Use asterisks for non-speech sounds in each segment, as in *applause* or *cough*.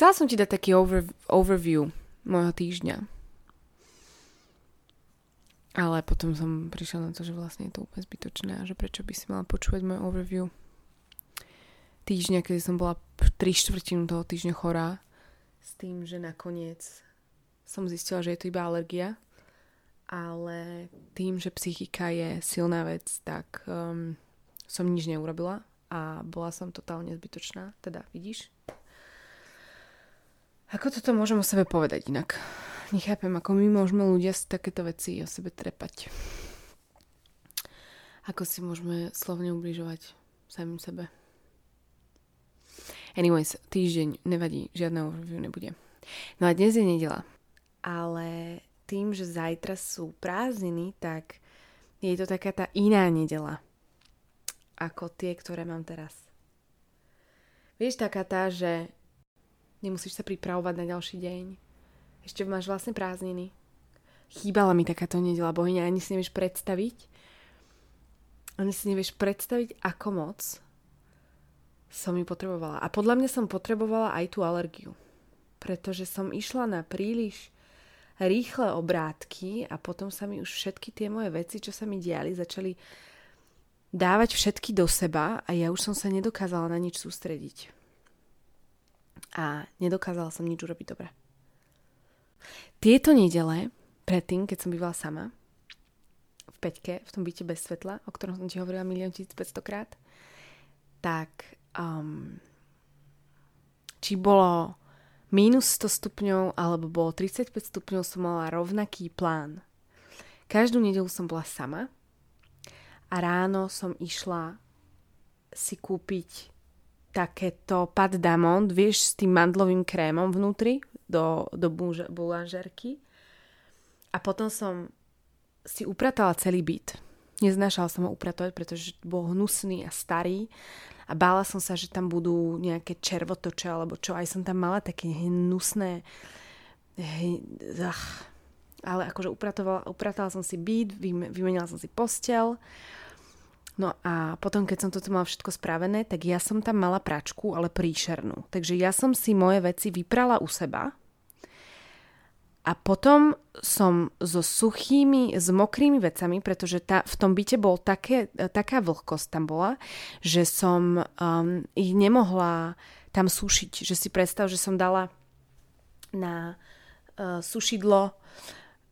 Chcela som ti dať taký over, overview môjho týždňa. Ale potom som prišla na to, že vlastne je to úplne zbytočné a že prečo by si mala počúvať môj overview týždňa, kedy som bola tri štvrtinu toho týždňa chorá s tým, že nakoniec som zistila, že je to iba alergia ale tým, že psychika je silná vec, tak um, som nič neurobila a bola som totálne zbytočná. Teda, vidíš? Ako toto môžem o sebe povedať inak? Nechápem, ako my môžeme ľudia si takéto veci o sebe trepať. Ako si môžeme slovne ubližovať samým sebe. Anyways, týždeň nevadí, žiadne overview nebude. No a dnes je nedela. Ale tým, že zajtra sú prázdniny, tak je to taká tá iná nedela ako tie, ktoré mám teraz. Vieš, taká tá, že nemusíš sa pripravovať na ďalší deň. Ešte máš vlastne prázdniny. Chýbala mi takáto nedela, bohyňa, ani si nevieš predstaviť. Ani si nevieš predstaviť, ako moc som ju potrebovala. A podľa mňa som potrebovala aj tú alergiu. Pretože som išla na príliš rýchle obrátky a potom sa mi už všetky tie moje veci, čo sa mi diali, začali dávať všetky do seba a ja už som sa nedokázala na nič sústrediť. A nedokázala som nič urobiť dobre. Tieto nedele, predtým, keď som bývala sama, v Peťke, v tom byte bez svetla, o ktorom som ti hovorila milión 1500 krát, tak um, či bolo minus 100 stupňov alebo bolo 35 stupňov som mala rovnaký plán. Každú nedelu som bola sama a ráno som išla si kúpiť takéto pad damond, vieš, s tým mandlovým krémom vnútri do, do boulanžerky. A potom som si upratala celý byt. Neznášala som ho upratovať, pretože bol hnusný a starý a bála som sa, že tam budú nejaké červotoče alebo čo. Aj som tam mala také hnusné ach. ale akože upratala, upratala som si byt, vymenila som si postel. No a potom, keď som toto mala všetko spravené, tak ja som tam mala pračku, ale príšernú. Takže ja som si moje veci vyprala u seba a potom som so suchými, s mokrými vecami, pretože tá, v tom byte bol také, taká vlhkosť tam bola, že som um, ich nemohla tam sušiť. Že si predstav, že som dala na uh, sušidlo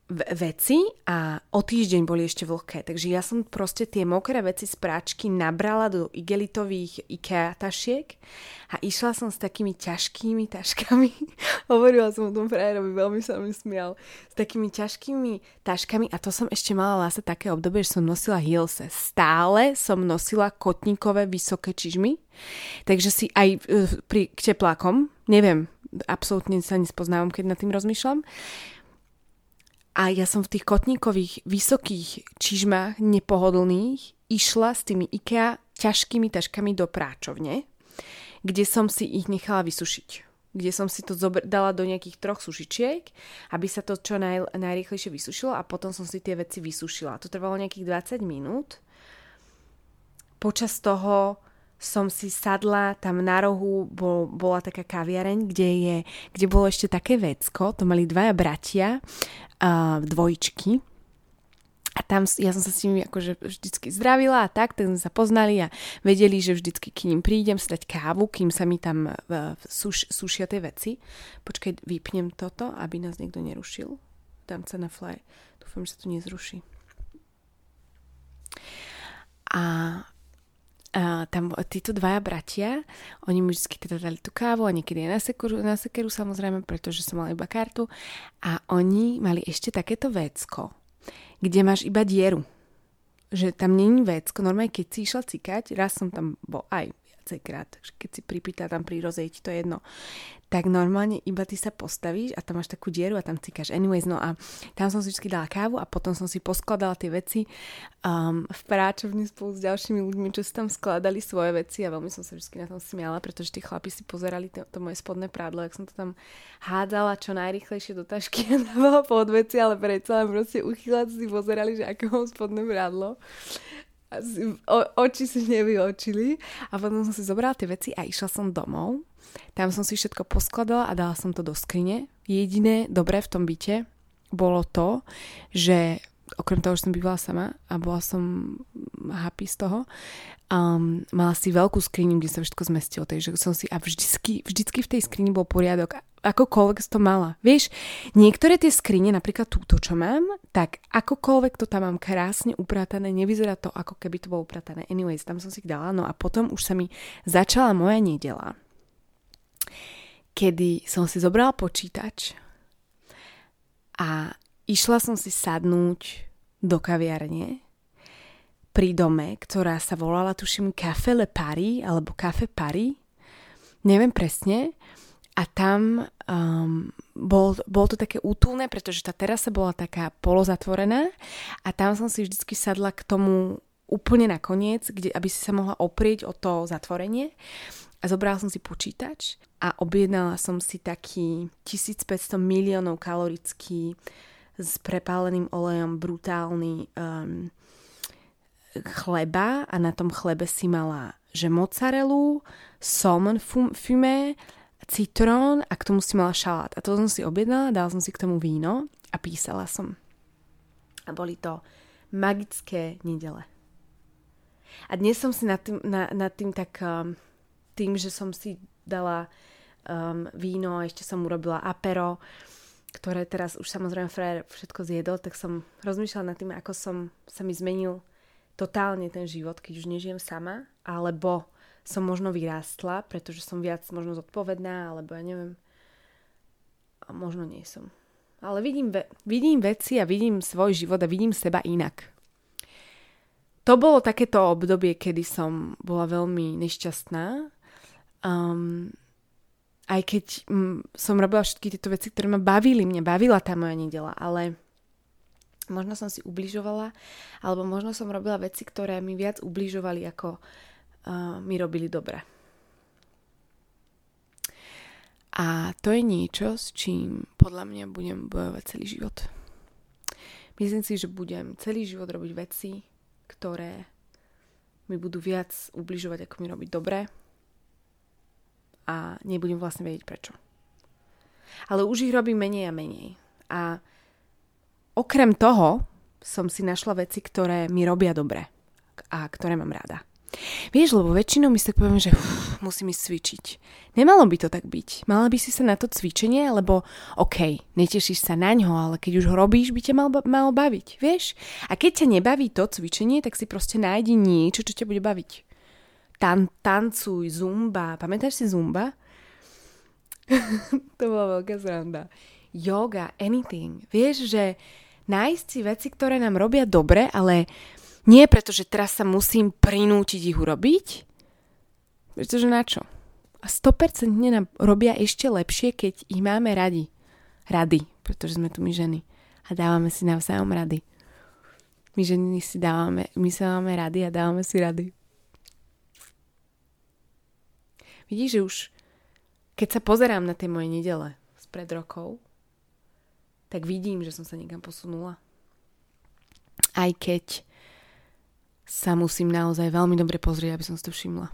veci a o týždeň boli ešte vlhké. Takže ja som proste tie mokré veci z práčky nabrala do igelitových IKEA tašiek a išla som s takými ťažkými taškami. *laughs* Hovorila som o tom frajerovi, veľmi sa mi smial. S takými ťažkými taškami a to som ešte mala vlastne také obdobie, že som nosila heelse. Stále som nosila kotníkové vysoké čižmy, takže si aj e, pri, k teplákom, neviem, absolútne sa nespoznávam, keď nad tým rozmýšľam, a ja som v tých kotníkových vysokých čižmách nepohodlných išla s tými IKEA ťažkými taškami do práčovne, kde som si ich nechala vysušiť. Kde som si to zobr- dala do nejakých troch sušičiek, aby sa to čo naj- najrýchlejšie vysušilo a potom som si tie veci vysušila. To trvalo nejakých 20 minút. Počas toho som si sadla, tam na rohu bol, bola taká kaviareň, kde, je, kde bolo ešte také vecko, to mali dvaja bratia, uh, dvojčky, a tam ja som sa s nimi akože vždycky zdravila a tak, tak sme sa poznali a vedeli, že vždycky k ním prídem si dať kávu, kým sa mi tam uh, suš, sušia tie veci. Počkaj, vypnem toto, aby nás niekto nerušil. Dám sa na fly. Dúfam, že sa to nezruší. A a tam títo dvaja bratia, oni mi vždy teda dali tú kávu a niekedy aj na sekeru, na sekeru samozrejme, pretože som mala iba kartu a oni mali ešte takéto vecko, kde máš iba dieru. Že tam není vecko, normálne keď si išla cikať, raz som tam bol aj takže keď si pripýta tam pri rozejti, to je jedno tak normálne iba ty sa postavíš a tam máš takú dieru a tam cikáš. Anyways, no a tam som si vždy dala kávu a potom som si poskladala tie veci um, v práčovni spolu s ďalšími ľuďmi, čo si tam skladali svoje veci a veľmi som sa vždy na tom smiala, pretože tí chlapi si pozerali to, to moje spodné prádlo, ak som to tam hádzala čo najrychlejšie do tašky a dávala pod veci, ale predsa len proste uchyláci si pozerali, že aké mám spodné prádlo o, oči si nevyočili a potom som si zobrala tie veci a išla som domov tam som si všetko poskladala a dala som to do skrine. Jediné dobré v tom byte bolo to, že okrem toho, že som bývala sama a bola som happy z toho, um, mala si veľkú skriňu, kde sa všetko zmestilo, takže som si a vždycky, vždycky v tej skrini bol poriadok, akokoľvek to mala. Vieš, niektoré tie skrine, napríklad túto, čo mám, tak akokoľvek to tam mám krásne upratané, nevyzerá to ako keby to bolo upratané. Anyways, tam som si ich dala, no a potom už sa mi začala moja nedela, kedy som si zobrala počítač a išla som si sadnúť do kaviarne pri dome, ktorá sa volala, tuším, Café Le Paris, alebo Café Paris, neviem presne, a tam um, bol, bol to také útulné, pretože tá terasa bola taká polozatvorená. A tam som si vždycky sadla k tomu úplne na koniec, kde, aby si sa mohla oprieť o to zatvorenie. A zobrala som si počítač a objednala som si taký 1500 miliónov kalorický s prepáleným olejom brutálny um, chleba a na tom chlebe si mala že mozzarelu, salmon fumé, citrón a k tomu si mala šalát. A to som si objednala, dala som si k tomu víno a písala som. A boli to magické nedele. A dnes som si nad tým, na, nad tým tak, um, tým, že som si dala um, víno a ešte som urobila apero, ktoré teraz už samozrejme Frér všetko zjedol, tak som rozmýšľala nad tým, ako som sa mi zmenil totálne ten život, keď už nežijem sama, alebo som možno vyrástla, pretože som viac možno zodpovedná, alebo ja neviem, a možno nie som. Ale vidím, ve- vidím veci a vidím svoj život a vidím seba inak. To bolo takéto obdobie, kedy som bola veľmi nešťastná. Um, aj keď mm, som robila všetky tieto veci, ktoré ma bavili, mne bavila tá moja nedela, ale možno som si ubližovala, alebo možno som robila veci, ktoré mi viac ubližovali, ako uh, mi robili dobre. A to je niečo, s čím podľa mňa budem bojovať celý život. Myslím si, že budem celý život robiť veci, ktoré mi budú viac ubližovať, ako mi robiť dobre a nebudem vlastne vedieť prečo. Ale už ich robím menej a menej. A okrem toho som si našla veci, ktoré mi robia dobre a ktoré mám rada. Vieš, lebo väčšinou my si tak poviem, že uf, musím ísť cvičiť. Nemalo by to tak byť. Mala by si sa na to cvičenie, lebo OK, netešíš sa na ňo, ale keď už ho robíš, by ťa mal, malo baviť, vieš? A keď ťa nebaví to cvičenie, tak si proste nájdi niečo, čo ťa bude baviť tan- tancuj, zumba. Pamätáš si zumba? *laughs* to bola veľká sranda. Yoga, anything. Vieš, že nájsť si veci, ktoré nám robia dobre, ale nie preto, že teraz sa musím prinútiť ich urobiť, pretože na čo? A 100% nám robia ešte lepšie, keď ich máme radi. Rady, pretože sme tu my ženy. A dávame si navzájom rady. My ženy si dávame, my sa máme rady a dávame si rady. Vidíš, že už keď sa pozerám na tie moje nedele spred rokov, tak vidím, že som sa niekam posunula. Aj keď sa musím naozaj veľmi dobre pozrieť, aby som si to všimla.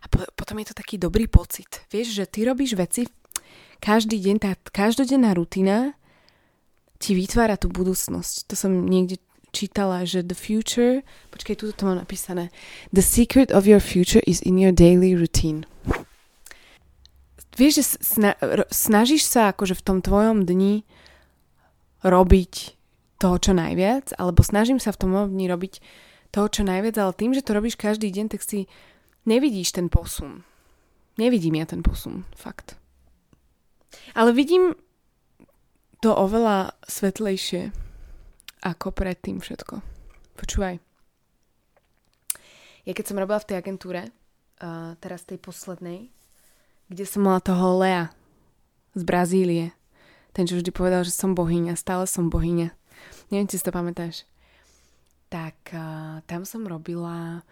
A po, potom je to taký dobrý pocit. Vieš, že ty robíš veci, každý deň, tá každodenná rutina ti vytvára tú budúcnosť. To som niekde čítala, že the future, počkej, tu to mám napísané, the secret of your future is in your daily routine. Vieš, že sna- snažíš sa akože v tom tvojom dni robiť toho, čo najviac, alebo snažím sa v tom dni robiť toho, čo najviac, ale tým, že to robíš každý deň, tak si nevidíš ten posun. Nevidím ja ten posun, fakt. Ale vidím to oveľa svetlejšie ako predtým všetko. Počúvaj. Ja keď som robila v tej agentúre, uh, teraz tej poslednej, kde som mala toho Lea z Brazílie, ten, čo vždy povedal, že som bohyňa, stále som bohyňa. Neviem, či si to pamätáš. Tak uh, tam som robila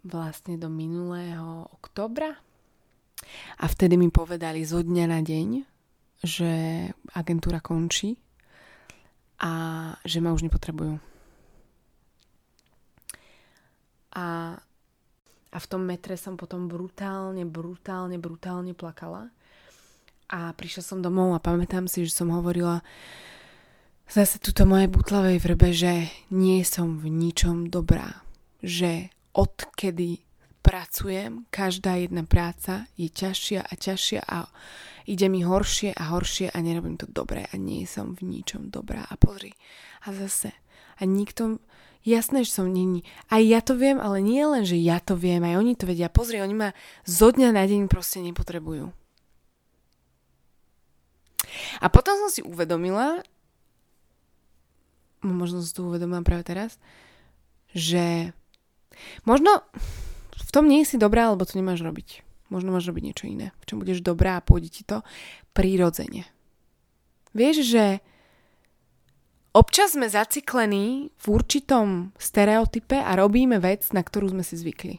vlastne do minulého oktobra a vtedy mi povedali zo dňa na deň, že agentúra končí a že ma už nepotrebujú. A, a v tom metre som potom brutálne, brutálne, brutálne plakala. A prišla som domov a pamätám si, že som hovorila zase tuto mojej butlavej vrbe, že nie som v ničom dobrá. Že odkedy pracujem, každá jedna práca je ťažšia a ťažšia a ide mi horšie a horšie a nerobím to dobre a nie som v ničom dobrá. A pozri, a zase, a nikto, jasné, že som není. Aj ja to viem, ale nie len, že ja to viem, aj oni to vedia. Pozri, oni ma zo dňa na deň proste nepotrebujú. A potom som si uvedomila, možno si to uvedomila práve teraz, že možno v tom nie si dobrá, alebo to nemáš robiť. Možno máš robiť niečo iné, v čom budeš dobrá a pôjde ti to prírodzene. Vieš, že občas sme zaciklení v určitom stereotype a robíme vec, na ktorú sme si zvykli.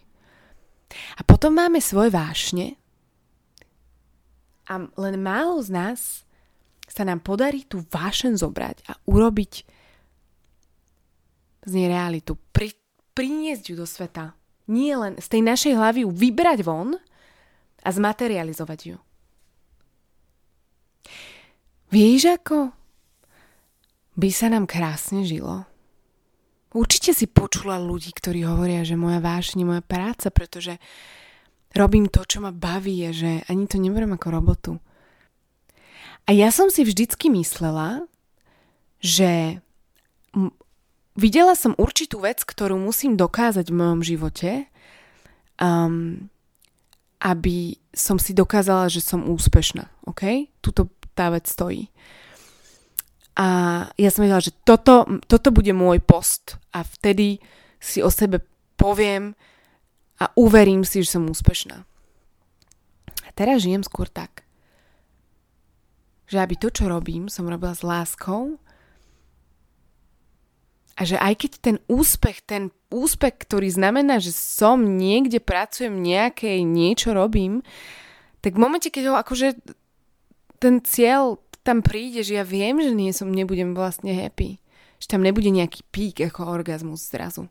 A potom máme svoje vášne a len málo z nás sa nám podarí tú vášen zobrať a urobiť z nej realitu, pri, priniesť ju do sveta. Nie len z tej našej hlavy ju vybrať von a zmaterializovať ju. Vieš, ako by sa nám krásne žilo? Určite si počula ľudí, ktorí hovoria, že moja vášň je moja práca, pretože robím to, čo ma baví a že ani to neberiem ako robotu. A ja som si vždycky myslela, že videla som určitú vec, ktorú musím dokázať v mojom živote, um, aby som si dokázala, že som úspešná. OK? Tuto tá vec stojí. A ja som vedela, že toto, toto bude môj post a vtedy si o sebe poviem a uverím si, že som úspešná. A teraz žijem skôr tak že aby to, čo robím, som robila s láskou a že aj keď ten úspech, ten úspech, ktorý znamená, že som niekde pracujem, nejaké niečo robím, tak v momente, keď ho akože ten cieľ tam príde, že ja viem, že nie som, nebudem vlastne happy. Že tam nebude nejaký pík ako orgazmus zrazu.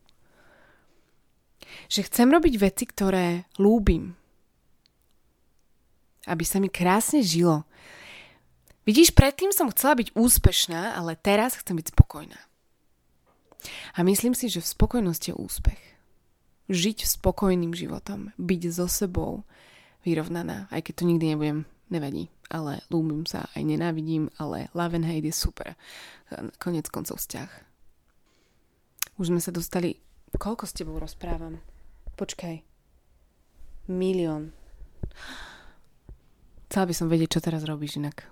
Že chcem robiť veci, ktoré lúbim. Aby sa mi krásne žilo. Vidíš, predtým som chcela byť úspešná, ale teraz chcem byť spokojná. A myslím si, že v spokojnosti je úspech. Žiť spokojným životom, byť so sebou vyrovnaná, aj keď to nikdy nebudem, nevadí, ale ľúbim sa, aj nenávidím, ale love and hate je super. Konec koncov vzťah. Už sme sa dostali... Koľko s tebou rozprávam? Počkaj. Milión. Chcela by som vedieť, čo teraz robíš inak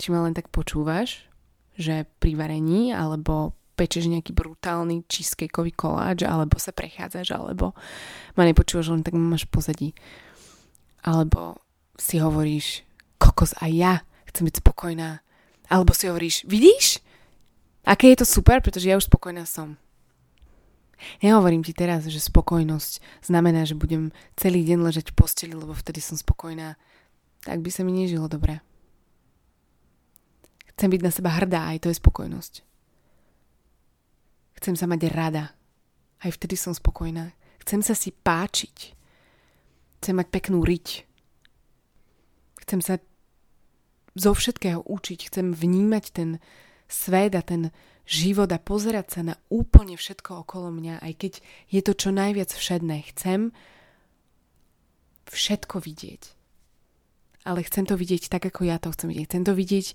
či ma len tak počúvaš, že pri varení alebo pečeš nejaký brutálny cheesecakeový koláč, alebo sa prechádzaš, alebo ma nepočúvaš, len tak máš pozadí. Alebo si hovoríš, kokos aj ja chcem byť spokojná. Alebo si hovoríš, vidíš? Aké je to super, pretože ja už spokojná som. Nehovorím ti teraz, že spokojnosť znamená, že budem celý deň ležať v posteli, lebo vtedy som spokojná. Tak by sa mi nežilo dobre. Chcem byť na seba hrdá, aj to je spokojnosť. Chcem sa mať rada, aj vtedy som spokojná. Chcem sa si páčiť. Chcem mať peknú riť. Chcem sa zo všetkého učiť. Chcem vnímať ten svet a ten život a pozerať sa na úplne všetko okolo mňa, aj keď je to čo najviac všedné. Chcem všetko vidieť ale chcem to vidieť tak, ako ja to chcem vidieť. Chcem to vidieť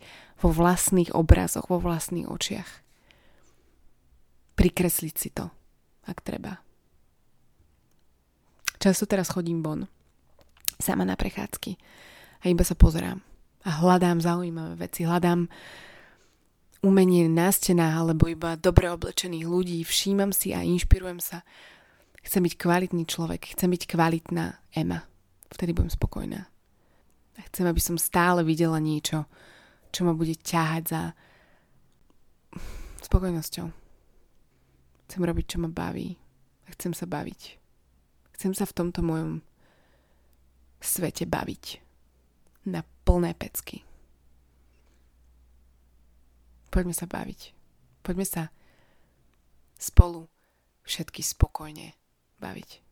vo vlastných obrazoch, vo vlastných očiach. Prikresliť si to, ak treba. Často teraz chodím von, sama na prechádzky a iba sa pozerám a hľadám zaujímavé veci, hľadám umenie na stenách alebo iba dobre oblečených ľudí, všímam si a inšpirujem sa. Chcem byť kvalitný človek, chcem byť kvalitná Ema. Vtedy budem spokojná. A chcem, aby som stále videla niečo, čo ma bude ťahať za spokojnosťou. Chcem robiť, čo ma baví. A chcem sa baviť. Chcem sa v tomto mojom svete baviť. Na plné pecky. Poďme sa baviť. Poďme sa spolu všetky spokojne baviť.